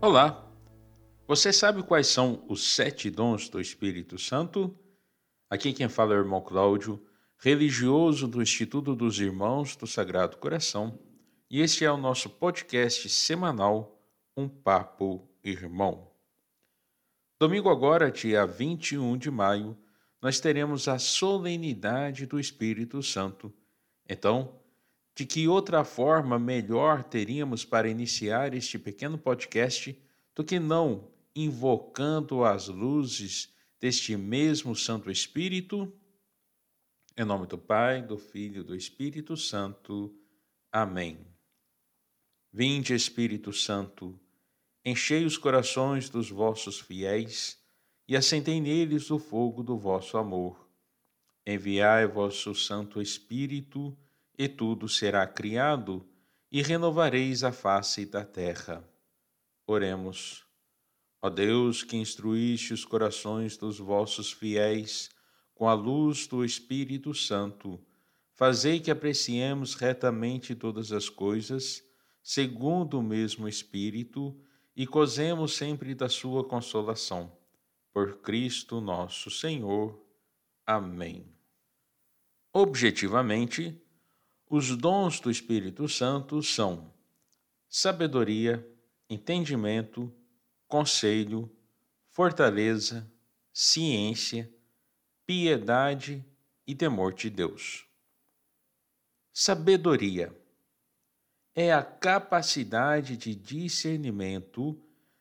Olá! Você sabe quais são os sete dons do Espírito Santo? Aqui quem fala é o irmão Cláudio, religioso do Instituto dos Irmãos do Sagrado Coração, e este é o nosso podcast semanal Um Papo Irmão. Domingo agora, dia 21 de maio, nós teremos a solenidade do Espírito Santo. Então, de que outra forma melhor teríamos para iniciar este pequeno podcast do que não invocando as luzes deste mesmo Santo Espírito? Em nome do Pai, do Filho e do Espírito Santo. Amém. Vinde, Espírito Santo, enchei os corações dos vossos fiéis e acendei neles o fogo do vosso amor. Enviai vosso Santo Espírito, e tudo será criado, e renovareis a face da terra. Oremos. Ó Deus, que instruíste os corações dos vossos fiéis com a luz do Espírito Santo, fazei que apreciemos retamente todas as coisas, segundo o mesmo Espírito, e gozemos sempre da sua consolação. Por Cristo nosso Senhor. Amém. Objetivamente, os dons do Espírito Santo são sabedoria, entendimento, conselho, fortaleza, ciência, piedade e temor de Deus. Sabedoria é a capacidade de discernimento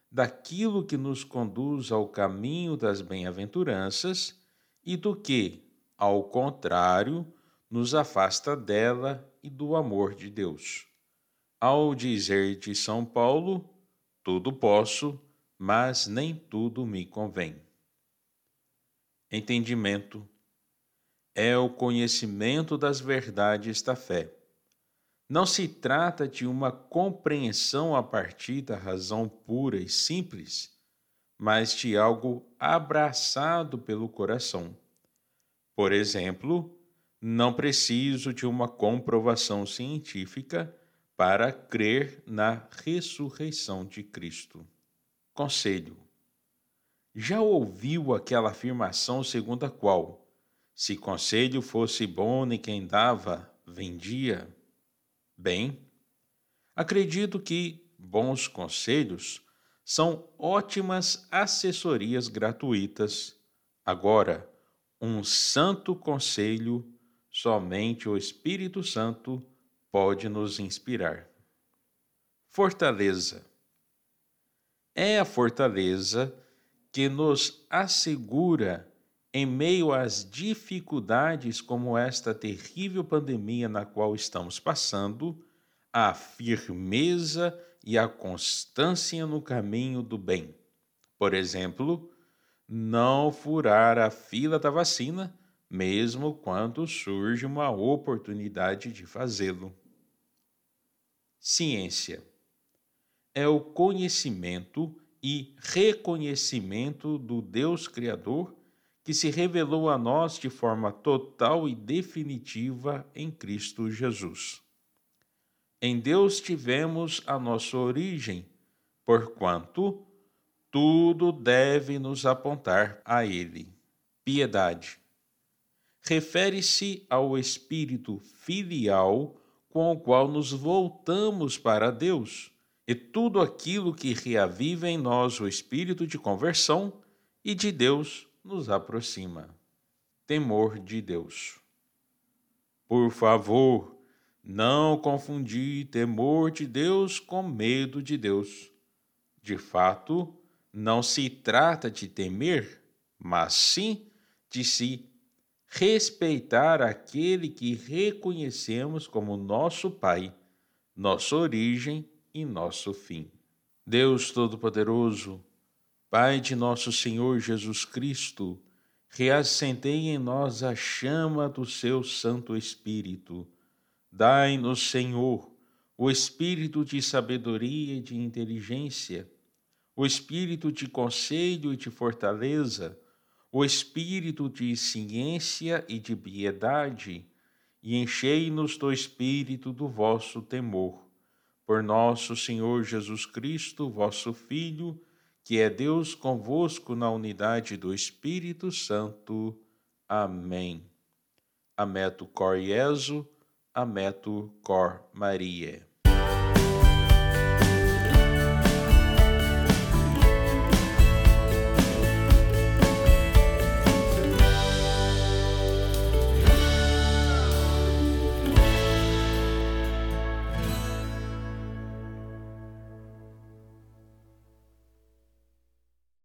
daquilo que nos conduz ao caminho das bem-aventuranças e do que, ao contrário, nos afasta dela e do amor de Deus. Ao dizer de São Paulo, tudo posso, mas nem tudo me convém. Entendimento é o conhecimento das verdades da fé. Não se trata de uma compreensão a partir da razão pura e simples, mas de algo abraçado pelo coração. Por exemplo, não preciso de uma comprovação científica para crer na ressurreição de Cristo. Conselho: Já ouviu aquela afirmação segundo a qual, se conselho fosse bom quem dava, vendia? Bem, acredito que bons conselhos são ótimas assessorias gratuitas. Agora, um santo conselho Somente o Espírito Santo pode nos inspirar. Fortaleza é a fortaleza que nos assegura, em meio às dificuldades como esta terrível pandemia na qual estamos passando, a firmeza e a constância no caminho do bem. Por exemplo, não furar a fila da vacina mesmo quando surge uma oportunidade de fazê-lo. Ciência é o conhecimento e reconhecimento do Deus Criador que se revelou a nós de forma total e definitiva em Cristo Jesus. Em Deus tivemos a nossa origem, porquanto tudo deve nos apontar a Ele. Piedade refere-se ao espírito filial com o qual nos voltamos para Deus e tudo aquilo que reaviva em nós o espírito de conversão e de Deus nos aproxima. Temor de Deus. Por favor, não confundir temor de Deus com medo de Deus. De fato, não se trata de temer, mas sim de se respeitar aquele que reconhecemos como nosso Pai, nossa origem e nosso fim. Deus Todo-Poderoso, Pai de nosso Senhor Jesus Cristo, reacendei em nós a chama do seu Santo Espírito. Dai-nos, Senhor, o espírito de sabedoria e de inteligência, o espírito de conselho e de fortaleza, o espírito de ciência e de piedade, e enchei-nos do espírito do vosso temor, por nosso Senhor Jesus Cristo, vosso Filho, que é Deus convosco na unidade do Espírito Santo. Amém. Ameto cor Iesu, ameto cor Maria.